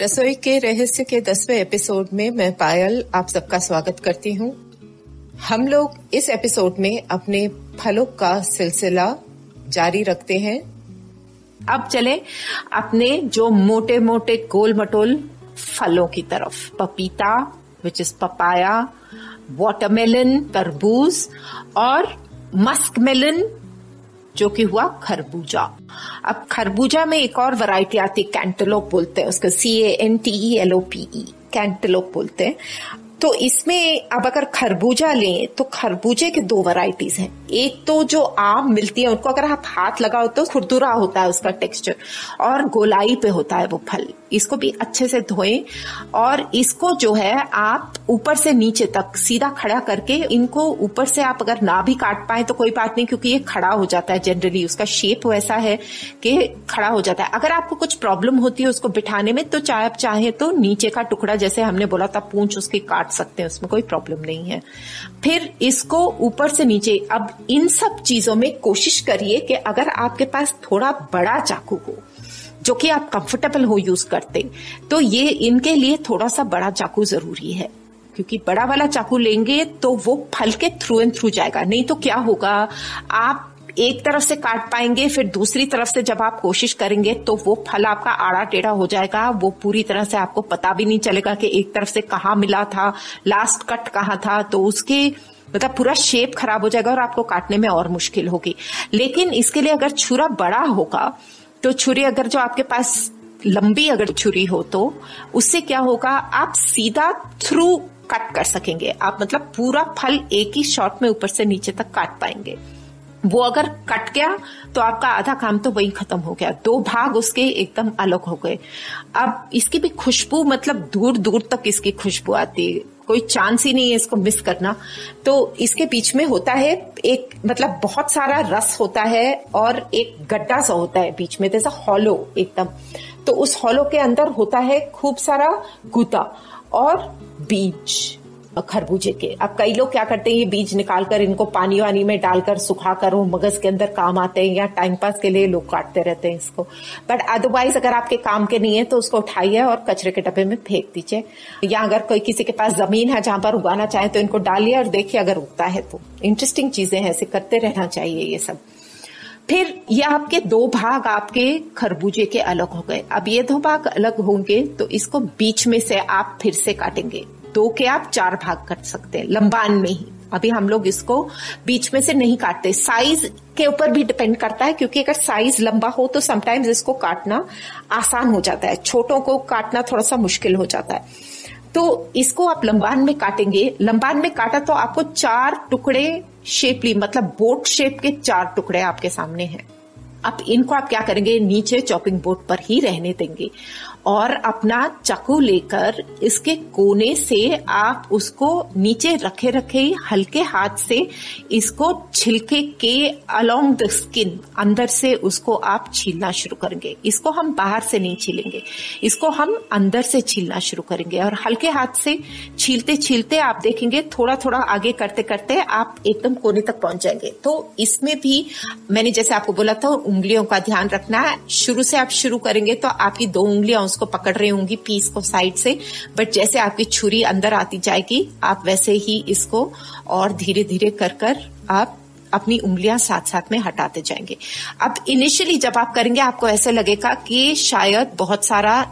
रसोई के रहस्य के दसवें एपिसोड में मैं पायल आप सबका स्वागत करती हूँ। हम लोग इस एपिसोड में अपने फलों का सिलसिला जारी रखते हैं। अब चले अपने जो मोटे मोटे गोल मटोल फलों की तरफ़। पपीता विच इज़ पपाया वाटरमेलन तरबूज और मस्क मेलन जो कि हुआ खरबूजा। अब खरबूजा में एक और वैरायटी आती है कैंटलोप बोलते हैं उसको C A N T E L O P E cantaloupe बोलते हैं। तो इसमें अब अगर खरबूजा लें तो खरबूजे के दो वैरायटीज हैं। एक तो जो आम मिलती है, उनको अगर आप हाथ लगाओ तो खुरदुरा होता है उसका टेक्सचर और गोलाई पे होता है वो फल। इसको भी अच्छे से धोएँ, और इसको जो है, आप ऊपर से नीचे तक सीधा खड़ा करके इनको ऊपर से आप अगर ना भी काट पाए तो कोई बात नहीं, क्योंकि ये खड़ा हो जाता है जनरली उसका शेप वैसा है कि खड़ा हो जाता है। अगर आपको कुछ प्रॉब्लम होती है उसको बिठाने में तो चाहे आप चाहे तो नीचे का टुकड़ा, जैसे हमने बोला था, पूंछ उसकी काट सकते हैं, उसमें कोई प्रॉब्लम नहीं है। फिर इसको ऊपर से नीचे, अब इन सब चीज़ों में कोशिश करिए कि अगर आपके पास थोड़ा बड़ा चाकू हो, जो कि आप कंफर्टेबल हो यूज़ करते तो ये इनके लिए थोड़ा सा बड़ा चाकू ज़रूरी है। क्योंकि बड़ा वाला चाकू लेंगे तो वो फल के थ्रू एंड थ्रू जाएगा, नहीं तो क्या होगा? आप एक तरफ़ से काट पाएँगे, फिर दूसरी तरफ़ से जब आप कोशिश करेंगे तो वो फल आपका आड़ा टेढ़ा हो जाएगा। वो पूरी तरह से आपको पता भी नहीं चलेगा कि एक तरफ़ से कहाँ मिला था लास्ट कट कहाँ था तो उसके मतलब पूरा शेप खराब हो जाएगा और आपको काटने में और मुश्किल होगी। लेकिन इसके लिए अगर छुरा बड़ा होगा तो छुरी अगर जो आपके पास लंबी अगर छुरी हो तो उससे क्या होगा, आप सीधा थ्रू कट कर सकेंगे। आप मतलब पूरा फल एक ही शॉट में ऊपर से नीचे तक काट पाएँगे। वो अगर कट गया तो आपका आधा काम तो वही खत्म हो गया। दो भाग उसके एकदम अलग हो गए। अब इसकी भी खुशबू मतलब दूर दूर तक इसकी खुशबू आती है। कोई चांस ही नहीं है इसको मिस करना। तो इसके बीच में होता है एक मतलब बहुत सारा रस होता है और एक गड्ढा सा होता है बीच में, जैसा हॉलो एकदम। तो उस हॉलो के अंदर होता है खूब सारा गुदा और बीज। खरबूजे के। अब कई लोग क्या करते हैं, ये बीज निकालकर इनको पानी वानी में डालकर सुखा कर मगज के अंदर काम आते हैं या टाइम पास के लिए लोग काटते रहते हैं इसको। बट अदरवाइज़ अगर आपके काम के नहीं है तो उसको उठाइए और कचरे के डब्बे में फेंक दीजिए। या अगर कोई किसी के पास ज़मीन है जहाँ पर उगाना चाहे तो इनको डालिए और देखिए अगर उगता है तो। इंटरेस्टिंग चीज़ें हैं, ऐसे करते रहना चाहिए ये सब। फिर ये आपके दो भाग आपके खरबूजे के अलग हो गए। अब ये दो भाग अलग होंगे तो इसको बीच में से आप फिर से काटेंगे। दो के आप चार भाग कर सकते हैं, लंबान में ही। अभी हम लोग इसको बीच में से नहीं काटते। साइज़ के ऊपर भी डिपेंड करता है, क्योंकि अगर साइज़ लंबा हो तो समटाइम्स इसको काटना आसान हो जाता है। छोटों को काटना थोड़ा सा मुश्किल हो जाता है। तो इसको आप लंबान में काटेंगे। लंबान में काटा तो आपको चार टुकड़े शेपली मतलब बोट शेप के चार टुकड़े आपके सामने हैं। अब इनको आप क्या करेंगे? नीचे चॉपिंग बोर्ड पर ही रहने देंगे। और अपना चाकू लेकर इसके कोने से आप उसको नीचे रखे रखे हल्के हाथ से इसको छिलके के अलोंग द स्किन अंदर से उसको आप छीलना शुरू करेंगे। इसको हम बाहर से नहीं छीलेंगे। इसको हम अंदर से छीलना शुरू करेंगे और हल्के हाथ से छीलते छीलते आप देखेंगे थोड़ा थोड़ा आगे करते करते आप एकदम कोने तक पहुँच जाएँगे। तो इसमें भी मैंने जैसे आपको बोला था उंगलियों का ध्यान रखना है। शुरू से आप शुरू करेंगे तो आपकी दो उंगलियाँ उसको पकड़ रही होंगी पीस को साइड से। बट जैसे आपकी छुरी अंदर आती जाएगी, आप वैसे ही इसको और धीरे धीरे कर कर आप अपनी उंगलियाँ साथ साथ में हटाते जाएँगे। अब इनिशियली जब आप करेंगे, आपको ऐसे लगेगा कि शायद बहुत सारा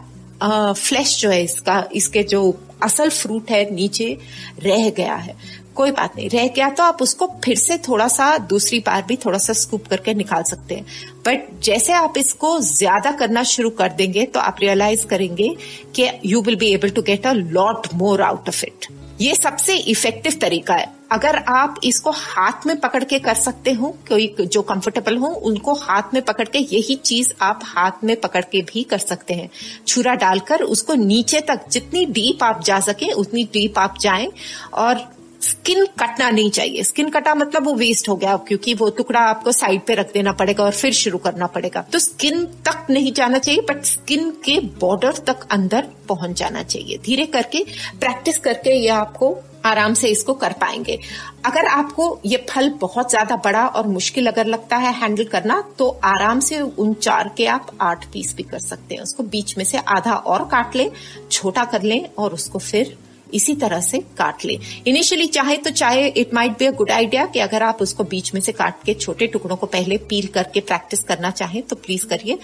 फ्लैश जो है इसका, इसके जो असल फ्रूट है, नीचे रह गया है। कोई बात नहीं, रह गया तो आप उसको फिर से थोड़ा सा, दूसरी बार भी थोड़ा सा स्कूप करके निकाल सकते हैं। बट जैसे आप इसको ज़्यादा करना शुरू कर देंगे तो आप रियलाइज़ करेंगे कि you will be able to get a lot more out of it ये सबसे इफ़ेक्टिव तरीका है। अगर आप इसको हाथ में पकड़ के कर सकते हो, कोई जो कंफर्टेबल हो, उनको हाथ में पकड़ के यही चीज़ आप हाथ में पकड़ के भी कर सकते हैं। छुरा डालकर उसको नीचे तक जितनी डीप आप जा सके, उतनी डीप आप जाएँ और स्किन कटना नहीं चाहिए। स्किन कटा मतलब वो वेस्ट हो गया, क्योंकि वो टुकड़ा आपको साइड पे रख देना पड़ेगा और फिर शुरू करना पड़ेगा। तो स्किन तक नहीं जाना चाहिए बट स्किन के बॉर्डर तक अंदर पहुँच जाना चाहिए। धीरे करके प्रैक्टिस करके ये आपको आराम से इसको कर पाएँगे। अगर आपको ये फल बहुत ज़्यादा बड़ा और मुश्किल अगर लगता है हैंडल करना तो आराम से उन चार के आप आठ पीस भी कर सकते हैं। उसको बीच में से आधा और काट लें, छोटा कर लें और उसको फिर इसी तरह से काट ले। इनिशियली चाहे तो चाहे it might be a good idea कि अगर आप उसको बीच में से काट के छोटे टुकड़ों को पहले पील करके प्रैक्टिस करना चाहें तो प्लीज़ करिए।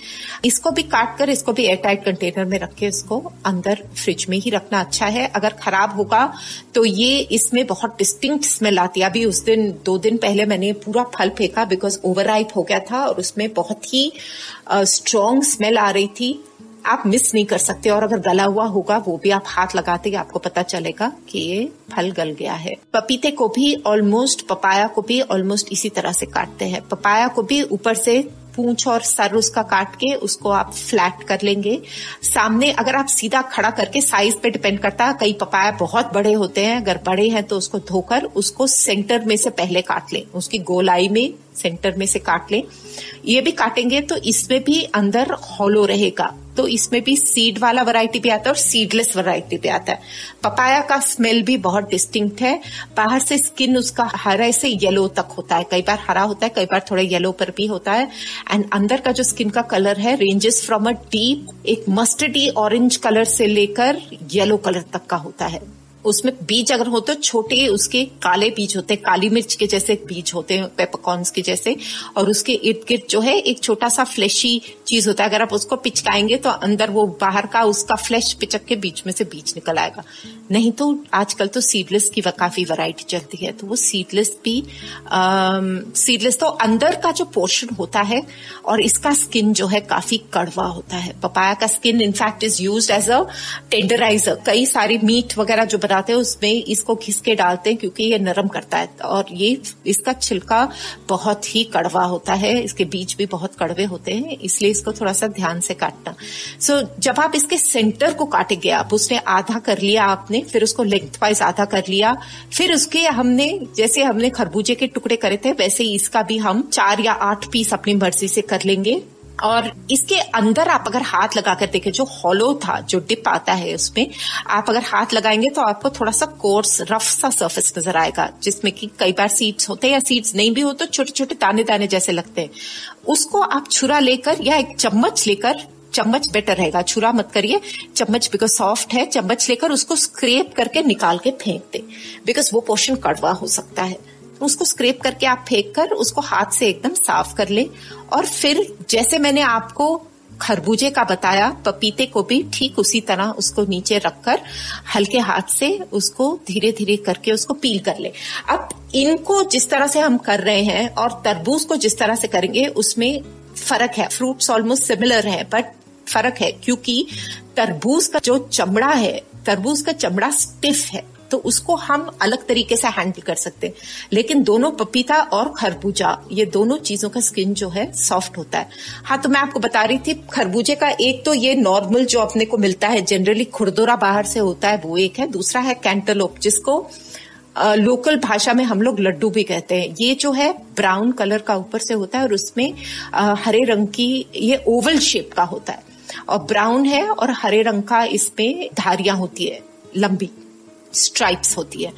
इसको भी काट कर, इसको भी एयरटाइट कंटेनर में रख के इसको अंदर फ्रिज में ही रखना अच्छा है। अगर खराब होगा तो ये इसमें बहुत डिस्टिंक्ट स्मेल आती है। अभी उस दिन, दो दिन पहले मैंने पूरा फल फेंका बिकॉज़ ओवर हो गया था और उसमें बहुत ही स्ट्रॉन्ग स्मेल आ रही थी। आप मिस नहीं कर सकते और अगर गला हुआ होगा, वो भी आप हाथ लगाते आपको पता चलेगा कि ये फल गल गया है। पपीते को भी ऑलमोस्ट पपाया को भी ऑलमोस्ट इसी तरह से काटते हैं। पपाया को भी ऊपर से पूंछ और सर उसका काट के उसको आप फ्लैट कर लेंगे। सामने अगर आप सीधा खड़ा करके साइज़ पे डिपेंड करता है कई पपाया बहुत बड़े होते हैं, अगर बड़े हैं तो उसको धोकर उसको सेंटर में से पहले काट लें। उसकी गोलाई में सेंटर में से काट लें। ये भी काटेंगे तो इसमें भी अंदर हॉलो रहेगा। तो इसमें भी सीड वाला वैरायटी भी आता है और सीडलेस वैरायटी भी आता है। पपाया का स्मेल भी बहुत डिस्टिंक्ट है। बाहर से स्किन उसका हरे से येलो तक होता है। कई बार हरा होता है, कई बार थोड़ा येलो पर भी होता है। एंड अंदर का जो स्किन का कलर है रेंजेस फ्रॉम अ डीप एक मस्टर्डी ऑरेंज कलर से लेकर येलो कलर तक का होता है। उसमें बीज अगर हो तो छोटे उसके काले बीज होते हैं, काली मिर्च के जैसे बीज होते हैं पेपकॉर्न के जैसे, और उसके इर्द गिर्द जो है, एक छोटा सा फ्लैशी चीज़ होता है। अगर आप उसको पिचकाएँगे तो अंदर वो बाहर का उसका फ्लैश पिचक के बीच में से बीज निकल आएगा। नहीं तो आजकल तो सीडलेस की काफ़ी वैरायटी चलती है। तो वो सीडलेस भी सीडलेस तो अंदर का जो पोर्शन होता है और इसका स्किन जो है काफ़ी कड़वा होता है। पपाया का skin in fact is use as a tenderiser कई सारे मीट वगैरह जो बनाते हैं, उसमें इसको घिस के डालते हैं क्योंकि ये नरम करता है। और ये, इसका छिलका बहुत ही कड़वा होता है। इसके बीज भी बहुत कड़वे होते हैं, इसलिए इसको थोड़ा सा ध्यान से काटना। सो so, जब आप इसके सेंटर को काटेंगे आप उसने आधा कर लिया आपने फिर उसको लेंथ वाइज आधा कर लिया फिर उसके हमने जैसे हमने खरबूजे के टुकड़े करे थे वैसे इसका भी हम चार या आठ पीस अपनी मर्ज़ी से कर लेंगे। और इसके अंदर आप अगर हाथ लगाकर देखें, जो हॉलो था, जो डिप आता है उसमें, आप अगर हाथ लगाएँगे तो आपको थोड़ा सा कोर्स रफ सा सरफेस नज़र आएगा, जिसमें कि कई बार सीड्स होते हैं या सीड्स नहीं भी हो तो छोटे छोटे दाने दाने जैसे लगते हैं। उसको आप छुरा लेकर या एक चम्मच लेकर, चम्मच बेटर रहेगा, छुरा मत करिए, चम्मच बिकॉज़ सॉफ्ट है, चम्मच लेकर उसको स्क्रेप करके निकाल के फेंक दे बिकॉज़ वो पोर्शन कड़वा हो सकता है। उसको स्क्रेप करके आप फेंक कर उसको हाथ से एकदम साफ़ कर ले। और फिर जैसे मैंने आपको खरबूजे का बताया, पपीते को भी ठीक उसी तरह उसको नीचे रखकर हल्के हाथ से उसको धीरे धीरे करके उसको पील कर ले। अब इनको जिस तरह से हम कर रहे हैं और तरबूज को जिस तरह से करेंगे, उसमें फ़र्क है। फ्रूट्स ऑलमोस्ट सिमिलर है बट फ़र्क है, क्योंकि तरबूज का जो चमड़ा है, तरबूज का चमड़ा स्टिफ है। तो उसको हम अलग तरीके से हैंडल कर सकते हैं। लेकिन दोनों पपीता और खरबूजा, ये दोनों चीज़ों का स्किन जो है सॉफ्ट होता है। हाँ तो मैं आपको बता रही थी, खरबूजे का एक तो ये नॉर्मल जो अपने को मिलता है जनरली खुरदोरा बाहर से होता है, वो एक है। दूसरा है कैंटलोप जिसको लोकल भाषा में हम लोग लड्डू भी कहते हैं। ये जो है ब्राउन कलर का ऊपर से होता है और उसमें हरे रंग की ये ओवल शेप का होता है। और ब्राउन है और हरे रंग का इसमें धारियाँ होती है, लंबी। स्ट्राइप्स होती है।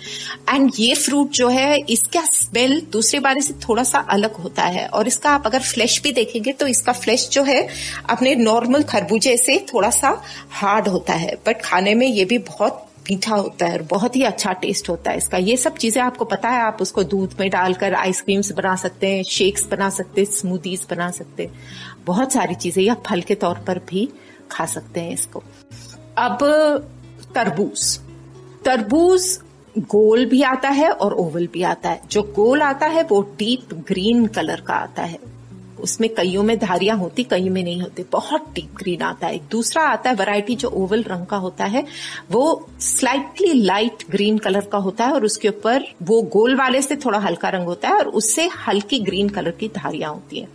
एंड ये फ्रूट जो है, इसका स्मेल दूसरे बारे से थोड़ा सा अलग होता है। और इसका आप अगर फ्लैश भी देखेंगे तो इसका फ्लैश जो है, अपने नॉर्मल खरबूजे से थोड़ा सा हार्ड होता है। बट खाने में ये भी बहुत मीठा होता है और बहुत ही अच्छा टेस्ट होता है इसका। ये सब चीज़ें आपको पता है, आप उसको दूध में डालकर आइसक्रीम्स बना सकते हैं शेक्स बना सकते हैं स्मूदीज बना सकते हैं। बहुत सारी चीज़ें या फल के तौर पर भी खा सकते हैं इसको। अब तरबूज। तरबूज गोल भी आता है और ओवल भी आता है। जो गोल आता है, वो डीप ग्रीन कलर का आता है। उसमें कईयों में धारियाँ होती कई में नहीं होती। बहुत डीप ग्रीन आता है। दूसरा आता है, वैरायटी जो ओवल रंग का होता है, वो स्लाइटली लाइट ग्रीन कलर का होता है और उसके ऊपर वो गोल वाले से थोड़ा हल्का रंग होता है और उससे हल्की ग्रीन कलर की धारियाँ होती है।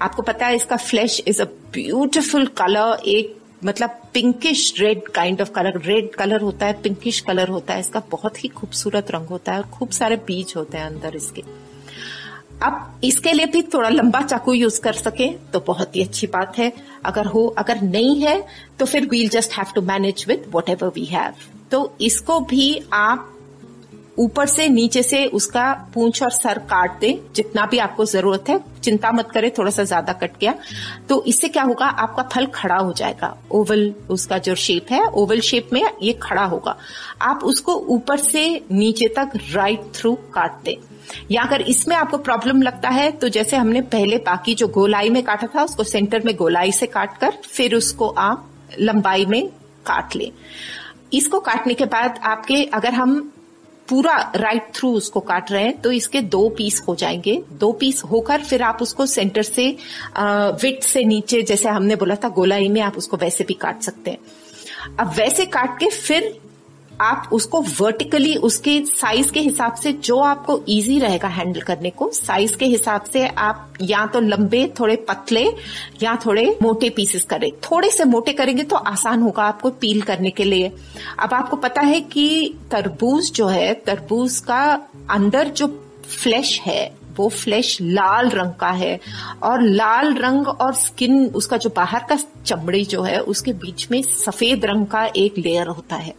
आपको पता है, इसका flesh is a beautiful colour एक मतलब pinkish red kind of colour red colour होता है पिंकिश कलर होता है, इसका बहुत ही खूबसूरत रंग होता है और खूब सारे बीज होते हैं अंदर इसके। अब इसके लिए भी थोड़ा लंबा चाकू यूज़ कर सके तो बहुत ही अच्छी बात है। अगर हो, अगर नहीं है तो फिर we'll just have to manage with whatever we have तो इसको भी आप ऊपर से नीचे से उसका पूंछ और सर काट दे, जितना भी आपको ज़रूरत है। चिंता मत करें थोड़ा सा ज़्यादा कट गया। तो इससे क्या होगा, आपका फल खड़ा हो जाएगा। ओवल उसका जो शेप है, ओवल शेप में ये खड़ा होगा। आप उसको ऊपर से नीचे तक राइट थ्रू काट दे। या अगर इसमें आपको प्रॉब्लम लगता है तो जैसे हमने पहले बाकी जो गोलाई में काटा था, उसको सेंटर में गोलाई से काट कर फिर उसको आप लंबाई में काट ले। इसको काटने के बाद आपके, अगर हम पूरा राइट थ्रू उसको काट रहे हैं तो इसके दो पीस हो जाएँगे। दो पीस होकर फिर आप उसको सेंटर से विट से नीचे, जैसे हमने बोला था, गोलाई में आप उसको वैसे भी काट सकते हैं। अब वैसे काट के फिर आप उसको वर्टिकली उसके साइज़ के हिसाब से जो आपको इजी रहेगा हैंडल करने को साइज़ के हिसाब से आप या तो लंबे, थोड़े पतले या थोड़े मोटे पीसेस करें। थोड़े से मोटे करेंगे तो आसान होगा आपको पील करने के लिए। अब आपको पता है कि तरबूज जो है, तरबूज का अंदर जो फ्लैश है, वो फ्लैश लाल रंग का है और लाल रंग और स्किन उसका जो बाहर का चमड़ी जो है, उसके बीच में सफ़ेद रंग का एक लेयर होता है।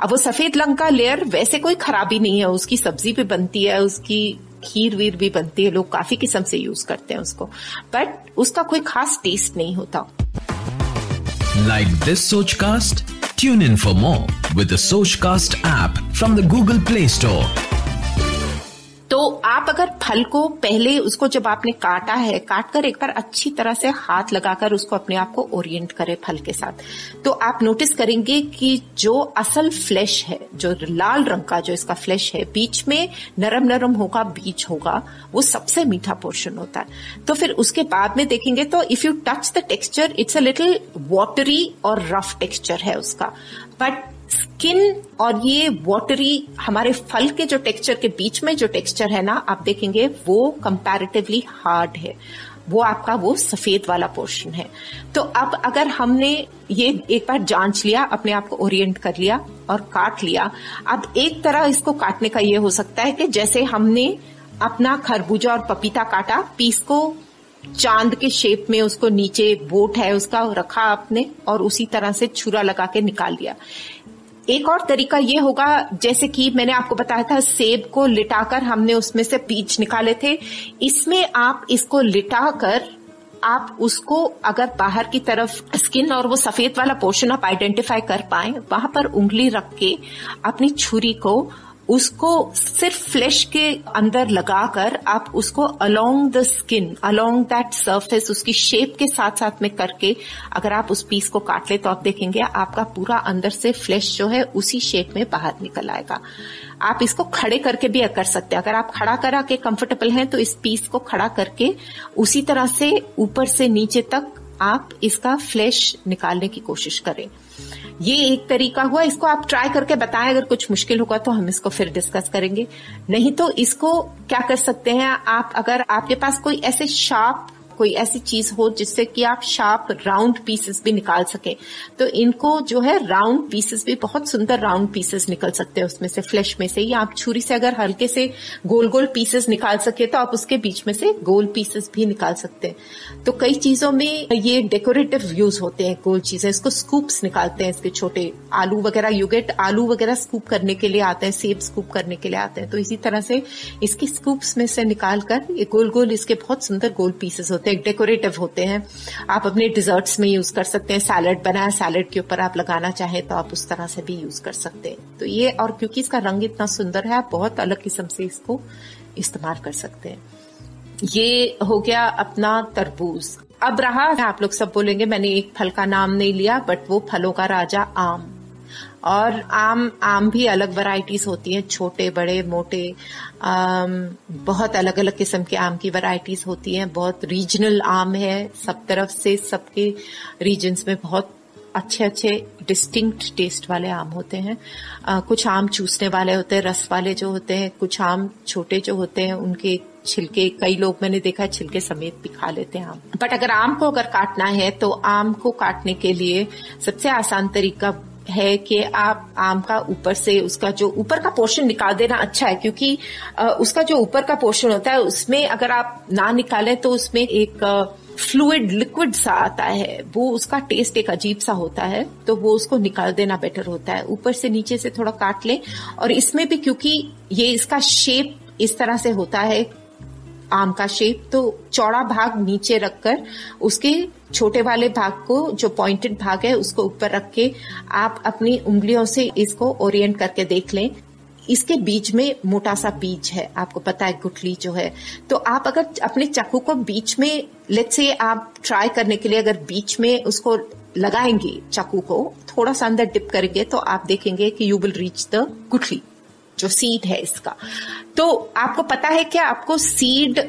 अब वो सफ़ेद रंग का लेयर वैसे कोई खराबी नहीं है, उसकी सब्ज़ी भी बनती है, उसकी खीर वीर भी बनती है, लोग काफ़ी किस्म से यूज़ करते हैं उसको। बट उसका कोई खास टेस्ट नहीं होता। Like this Soch cast tune in for more with Soch cast app from the Google Play Store तो आप अगर फल को पहले उसको जब आपने काटा है काट कर एक बार अच्छी तरह से हाथ लगाकर उसको अपने आप को ओरिएंट करें फल के साथ। तो आप नोटिस करेंगे कि जो असल फ्लैश है, जो लाल रंग का जो इसका फ्लैश है, बीच में नरम नरम होगा, बीच होगा, वो सबसे मीठा पोर्शन होता है। तो फिर उसके बाद में देखेंगे तो if you touch the texture it's a little watery और रफ टेक्सचर है उसका। बट स्किन और ये वॉटरी हमारे फल के जो टेक्सचर के बीच में जो टेक्सचर है ना, आप देखेंगे, वो कंपैरेटिवली हार्ड है। वो आपका वो सफ़ेद वाला पोर्शन है। तो अब अगर हमने ये एक बार जाँच लिया, अपने आप को ओरिएंट कर लिया और काट लिया, अब एक तरह इसको काटने का ये हो सकता है कि जैसे हमने अपना खरबूजा और पपीता काटा, पीस को चाँद के शेप में उसको नीचे बोट है, उसका रखा आपने और उसी तरह से छुरा लगा के निकाल लिया। एक और तरीका ये होगा, जैसे कि मैंने आपको बताया था, सेब को लिटाकर हमने उसमें से बीज निकाले थे। इसमें आप इसको लिटाकर, आप उसको अगर बाहर की तरफ़ स्किन और वो सफ़ेद वाला पोर्शन आप आइडेंटिफाई कर पाए, वहाँ पर उंगली रख के अपनी छुरी को उसको सिर्फ़ फ्लैश के अंदर लगाकर आप उसको along the skin along that surface उसकी शेप के साथ साथ में करके अगर आप उस पीस को काट ले तो आप देखेंगे आपका पूरा अंदर से फ्लैश जो है उसी शेप में बाहर निकल आएगा। आप इसको खड़े करके भी कर सकते हैं। अगर आप खड़ा करा के कंफर्टेबल हैं तो इस पीस को खड़ा करके उसी तरह से ऊपर से नीचे तक आप इसका फ्लैश निकालने की कोशिश करें। ये एक तरीका हुआ, इसको आप ट्राई करके बताएँ, अगर कुछ मुश्किल होगा तो हम इसको फिर डिस्कस करेंगे। नहीं तो इसको क्या कर सकते हैं, आप अगर आपके पास कोई ऐसे शार्प कोई ऐसी चीज़ हो जिससे कि आप शार्प राउंड पीसेस भी निकाल सके। तो इनको जो है राउंड पीसेस भी बहुत सुंदर राउंड पीसेस निकल सकते हैं उसमें से फ्लैश में से। या आप छुरी से अगर हल्के से गोल गोल पीसेस निकाल सके तो आप उसके बीच में से गोल पीसेस भी निकाल सकते हैं। तो कई चीज़ों में ये डेकोरेटिव यूज़ होते हैं, गोल चीज़ें। इसको स्कूप्स निकालते हैं, इसके छोटे आलू वगैरह यूगेट आलू वगैरह स्कूप करने के लिए आते हैं सेब स्कूप करने के लिए आते हैं। तो इसी तरह से इसकी स्कूप्स में से निकाल कर ये गोल गोल इसके बहुत सुंदर गोल पीसेस होते हैं। एक डेकोरेटिव होते हैं। आप अपने डिजर्ट्स में यूज़ कर सकते हैं। सैलड बनाया सैलड के ऊपर आप लगाना चाहें तो आप उस तरह से भी यूज़ कर सकते हैं। तो ये और क्योंकि इसका रंग इतना सुंदर है, आप बहुत अलग किस्म से इसको इस्तेमाल कर सकते हैं। ये हो गया अपना तरबूज। अब रहा आप लोग सब बोलेंगे, मैंने एक फल का नाम नहीं लिया बट वो फलों का राजा आम। और आम आम भी अलग वैरायटीज होती हैं छोटे बड़े मोटे आम, बहुत अलग अलग किस्म के आम की वैरायटीज होती हैं बहुत रीजनल आम है सब तरफ़ से सबके रीजन्स में बहुत अच्छे अच्छे डिस्टिंक्ट टेस्ट वाले आम होते हैं। आ, कुछ आम चूसने वाले होते हैं रस वाले जो होते हैं कुछ आम छोटे जो होते हैं उनके छिलके कई लोग मैंने देखा है छिलके समेत भी खा लेते हैं आम। बट अगर आम को अगर काटना है तो आम को काटने के लिए सबसे आसान तरीका है कि आप आम का ऊपर से उसका जो ऊपर का पोर्शन निकाल देना अच्छा है, क्योंकि उसका जो ऊपर का पोर्शन होता है, उसमें अगर आप ना निकालें तो उसमें एक फ्लूड लिक्विड सा आता है। वो उसका टेस्ट एक अजीब सा होता है तो वो उसको निकाल देना बेटर होता है। ऊपर से नीचे से थोड़ा काट लें और इसमें भी क्योंकि ये इसका शेप इस तरह से होता है, आम का शेप तो चौड़ा भाग नीचे रखकर उसके छोटे वाले भाग को, जो पॉइंटेड भाग है, उसको ऊपर रख के आप अपनी उंगलियों से इसको ओरिएंट करके देख लें। इसके बीच में मोटा सा बीज है, आपको पता है गुठली जो है। तो आप अगर अपने चाकू को बीच में लेट से आप ट्राई करने के लिए अगर बीच में उसको लगाएँगे चाकू को, थोड़ा सा अंदर डिप करेंगे तो आप देखेंगे कि यू विल रीच द गुठली, जो सीड है इसका। तो आपको पता है क्या आपको सीड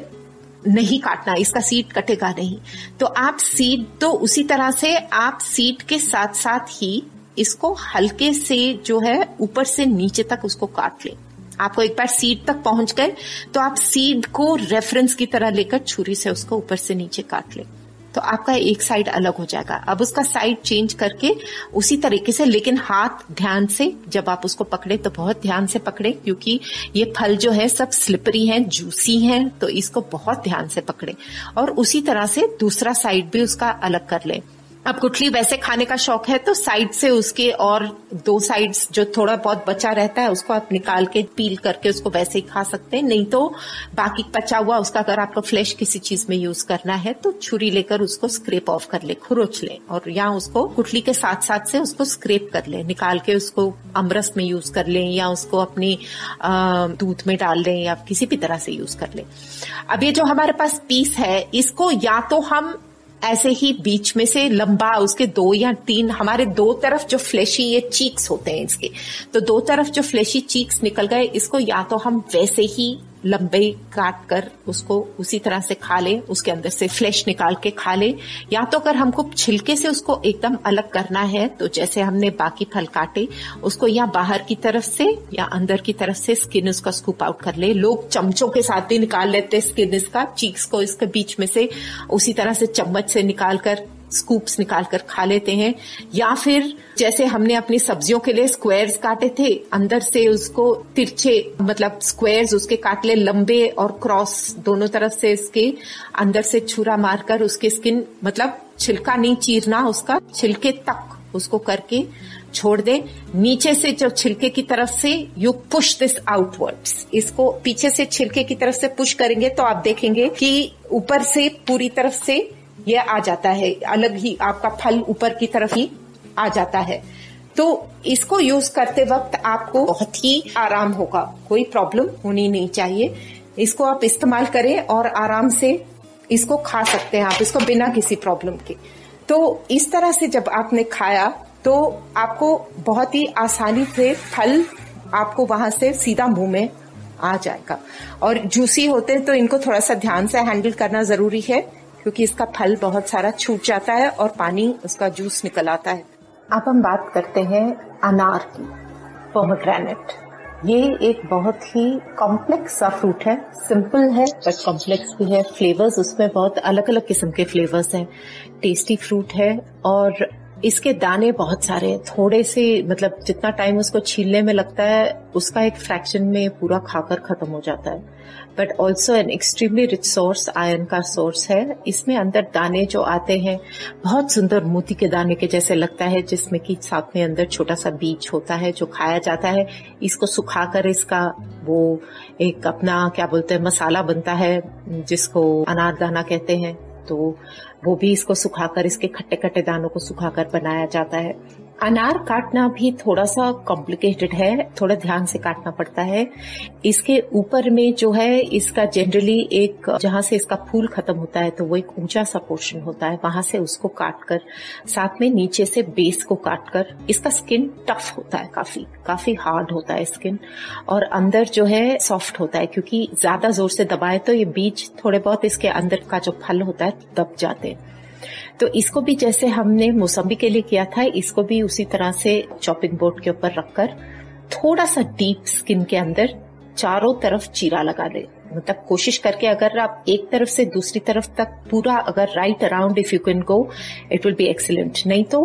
नहीं काटना, इसका सीट कटेगा नहीं। तो आप सीट तो उसी तरह से आप सीट के साथ साथ ही इसको हल्के से जो है ऊपर से नीचे तक उसको काट लें। आपको एक बार सीट तक पहुँच गए तो आप सीट को रेफरेंस की तरह लेकर छुरी से उसको ऊपर से नीचे काट लें। तो आपका एक साइड अलग हो जाएगा। अब उसका साइड चेंज करके उसी तरीके से, लेकिन हाथ ध्यान से जब आप उसको पकड़े तो बहुत ध्यान से पकड़े, क्योंकि ये फल जो है सब स्लिपरी हैं जूसी हैं तो इसको बहुत ध्यान से पकड़े। और उसी तरह से दूसरा साइड भी उसका अलग कर ले। अब गुठली वैसे खाने का शौक है तो साइड से उसके और दो साइड्स जो थोड़ा बहुत बचा रहता है, उसको आप निकाल के पील करके उसको वैसे ही खा सकते हैं। नहीं तो बाकी बचा हुआ उसका अगर आपको फ्लैश किसी चीज़ में यूज़ करना है तो छुरी लेकर उसको स्क्रेप ऑफ़ कर ले, खुरोच ले और या उसको गुठली के साथ साथ से उसको स्क्रेप कर ले, निकाल के उसको अमरस में यूज़ कर ले या उसको अपनी दूध में डाल लें या किसी भी तरह से यूज़ कर ले। अब ये जो हमारे पास पीस है, इसको या तो हम ऐसे ही बीच में से लंबा उसके दो या तीन, हमारे दो तरफ़ जो फ्लैशी ये चीक्स होते हैं इसके तो दो तरफ़ जो फ्लैशी चीक्स निकल गए, इसको या तो हम वैसे ही लंबे काट कर उसको उसी तरह से खा ले, उसके अंदर से फ्लैश निकाल के खा ले। या तो अगर हमको छिलके से उसको एकदम अलग करना है तो जैसे हमने बाकी फल काटे, उसको या बाहर की तरफ़ से या अंदर की तरफ़ से स्किन उसका स्कूप आउट कर ले। लोग चमचों के साथ भी निकाल लेते स्किन इसका चीक्स को इसके बीच में से उसी तरह से चम्मच से निकाल कर स्कूप्स निकाल कर खा लेते हैं, या फिर जैसे हमने अपनी सब्जियों के लिए स्क्वायर्स काटे थे, अंदर से उसको तिरछे मतलब स्क्वायर्स उसके काट ले लंबे और क्रॉस दोनों तरफ़ से इसके अंदर से छुरा मारकर उसके स्किन मतलब छिलका नहीं चीरना, उसका छिलके तक उसको करके छोड़ दे। नीचे से जो छिलके की तरफ़ से यू पुश दिस आउटवर्ड्स इसको पीछे से छिलके की तरफ़ से पुश करेंगे तो आप देखेंगे कि ऊपर से पूरी तरफ़ से ये आ जाता है। अलग ही आपका फल ऊपर की तरफ़ ही आ जाता है। तो इसको यूज़ करते वक्त आपको बहुत ही आराम होगा। कोई प्रॉब्लम होनी नहीं चाहिए। इसको आप इस्तेमाल करें और आराम से इसको खा सकते हैं आप। इसको बिना किसी प्रॉब्लम के। तो इस तरह से जब आपने खाया तो आपको बहुत ही आसानी से फल आपको वहाँ से सीधा मुँह में आ जाएगा। और जूसी होते हैं तो इनको थोड़ा सा ध्यान से हैंडल करना ज़रूरी है। क्योंकि इसका फल बहुत सारा छूट जाता है और पानी उसका जूस निकल आता है। अब हम बात करते हैं अनार की पोमोग्रेनेट ये एक बहुत ही कॉम्प्लेक्स सा फ्रूट है। सिंपल है बट कॉम्प्लेक्स भी है। फ्लेवर्स उसमें बहुत अलग अलग किस्म के फ्लेवर्स हैं। टेस्टी फ्रूट है और इसके दाने बहुत सारे हैं। थोड़े से मतलब जितना टाइम उसको छीलने में लगता है, उसका एक फ्रैक्शन में पूरा खाकर खत्म हो जाता है। But also an extremely rich source iron का सोर्स है। इसमें अंदर दाने जो आते हैं, बहुत सुंदर मोती के दाने के जैसे लगता है, जिसमें कि साथ में अंदर छोटा सा बीज होता है जो खाया जाता है। इसको सुखाकर इसका वो एक अपना, क्या बोलते हैं, मसाला बनता है, जिसको अनार दाना कहते हैं। तो वो भी इसको सुखाकर इसके खट्टे खट्टे दानों को सुखाकर बनाया जाता है। अनार काटना भी थोड़ा सा कॉम्प्लिकेटेड है, थोड़ा ध्यान से काटना पड़ता है। इसके ऊपर में जो है, इसका जनरली एक, जहाँ से इसका फूल खत्म होता है तो वो एक ऊँचा सा पोर्शन होता है, वहाँ से उसको काट कर साथ में नीचे से बेस को काट कर इसका स्किन टफ होता है काफ़ी काफ़ी हार्ड होता है स्किन और अंदर जो है सॉफ्ट होता है, क्योंकि ज़्यादा ज़ोर से दबाए तो ये बीज थोड़े बहुत इसके अंदर का जो फल होता है, दब जाते हैं। तो इसको भी जैसे हमने मौसम्बी के लिए किया था, इसको भी उसी तरह से चॉपिंग बोर्ड के ऊपर रखकर थोड़ा सा डीप स्किन के अंदर चारों तरफ़ चीरा लगा दे। मतलब कोशिश करके अगर आप एक तरफ़ से दूसरी तरफ़ तक पूरा अगर right around if you can go it will be excellent नहीं तो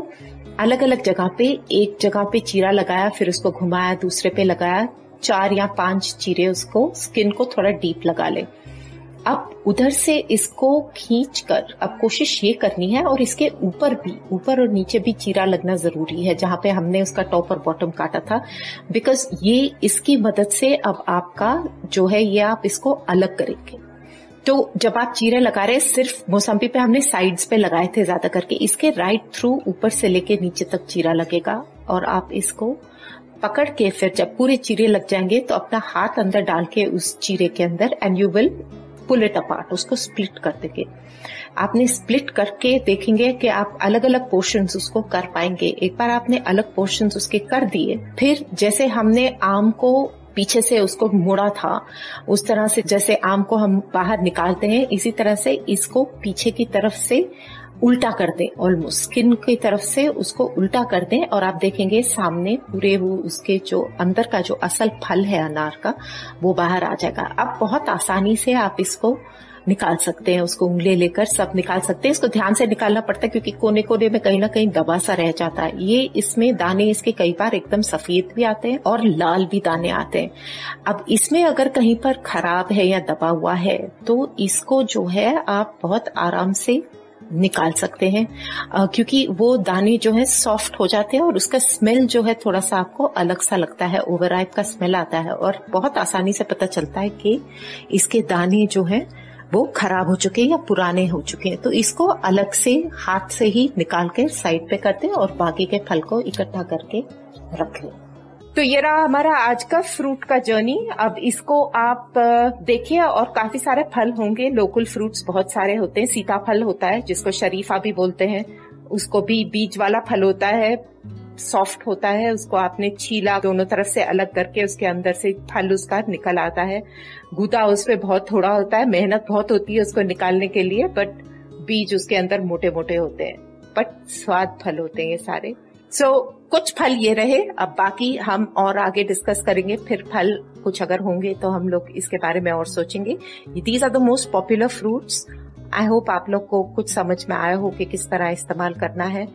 अलग अलग जगह पे, एक जगह पे चीरा लगाया, फिर उसको घुमाया, दूसरे पे लगाया, चार या पाँच चीरे उसको स्किन को थोड़ा डीप लगा ले। अब उधर से इसको खींच कर अब कोशिश ये करनी है और इसके ऊपर भी, ऊपर और नीचे भी चीरा लगना ज़रूरी है, जहाँ पे हमने उसका टॉप और बॉटम काटा था। बिकॉज़ ये इसकी मदद से अब आपका जो है, ये आप इसको अलग करेंगे। तो जब आप चीरे लगा रहे सिर्फ़ मौसम्बी पे हमने साइड्स पे लगाए थे ज़्यादा करके, इसके राइट थ्रू ऊपर से लेके नीचे तक चीरा लगेगा और आप इसको पकड़ के फिर जब पूरे चीरे लग जाएँगे तो अपना हाथ अंदर डाल के उस चीरे के अंदर and you will pull it apart उसको स्प्लिट कर देंगे। आपने स्प्लिट करके देखेंगे कि आप अलग अलग पोर्शन उसको कर पाएँगे। एक बार आपने अलग पोर्शन उसके कर दिए, फिर जैसे हमने आम को पीछे से उसको मुड़ा था, उस तरह से जैसे आम को हम बाहर निकालते हैं, इसी तरह से इसको पीछे की तरफ़ से उल्टा कर दें ऑलमोस्ट स्किन की तरफ़ से उसको उल्टा कर दें और आप देखेंगे सामने पूरे वो उसके जो अंदर का जो असल फल है अनार का, वो बाहर आ जाएगा। अब बहुत आसानी से आप इसको निकाल सकते हैं, उसको उंगली लेकर सब निकाल सकते हैं। इसको ध्यान से निकालना पड़ता है क्योंकि कोने कोने में कहीं ना कहीं दबा सा रह जाता है। ये इसमें दाने इसके कई बार एकदम सफ़ेद भी आते हैं और लाल भी दाने आते हैं। अब इसमें अगर कहीं पर खराब है या दबा हुआ है तो इसको जो है आप बहुत आराम से निकाल सकते हैं। क्योंकि वो दाने जो है सॉफ्ट हो जाते हैं और उसका स्मेल जो है थोड़ा सा आपको अलग सा लगता है ओवर का स्मेल आता है और बहुत आसानी से पता चलता है कि इसके दाने जो है वो खराब हो चुके हैं या पुराने हो चुके हैं। तो इसको अलग से हाथ से ही निकाल के साइड पे करते हैं और बाकी के फल को इकट्ठा करके रख लें। तो ये रहा हमारा आज का फ्रूट का जर्नी अब इसको आप देखिए और काफ़ी सारे फल होंगे। लोकल फ्रूट्स बहुत सारे होते हैं। सीताफल होता है जिसको शरीफा भी बोलते हैं। उसको भी बीज वाला फल होता है सॉफ्ट होता है। उसको आपने छीला दोनों तरफ़ से अलग करके उसके अंदर से फल उसका निकल आता है। गुदा उस पर बहुत थोड़ा होता है मेहनत बहुत होती है उसको निकालने के लिए बट बीज उसके अंदर मोटे मोटे होते हैं। बट स्वाद फल होते हैं ये सारे। सो so, कुछ फल ये रहे, अब बाकी हम और आगे डिस्कस करेंगे, फिर फल कुछ अगर होंगे तो हम लोग इसके बारे में और सोचेंगे। These are the most popular fruits I hope आप लोग को कुछ समझ में आया हो कि किस तरह इस्तेमाल करना है।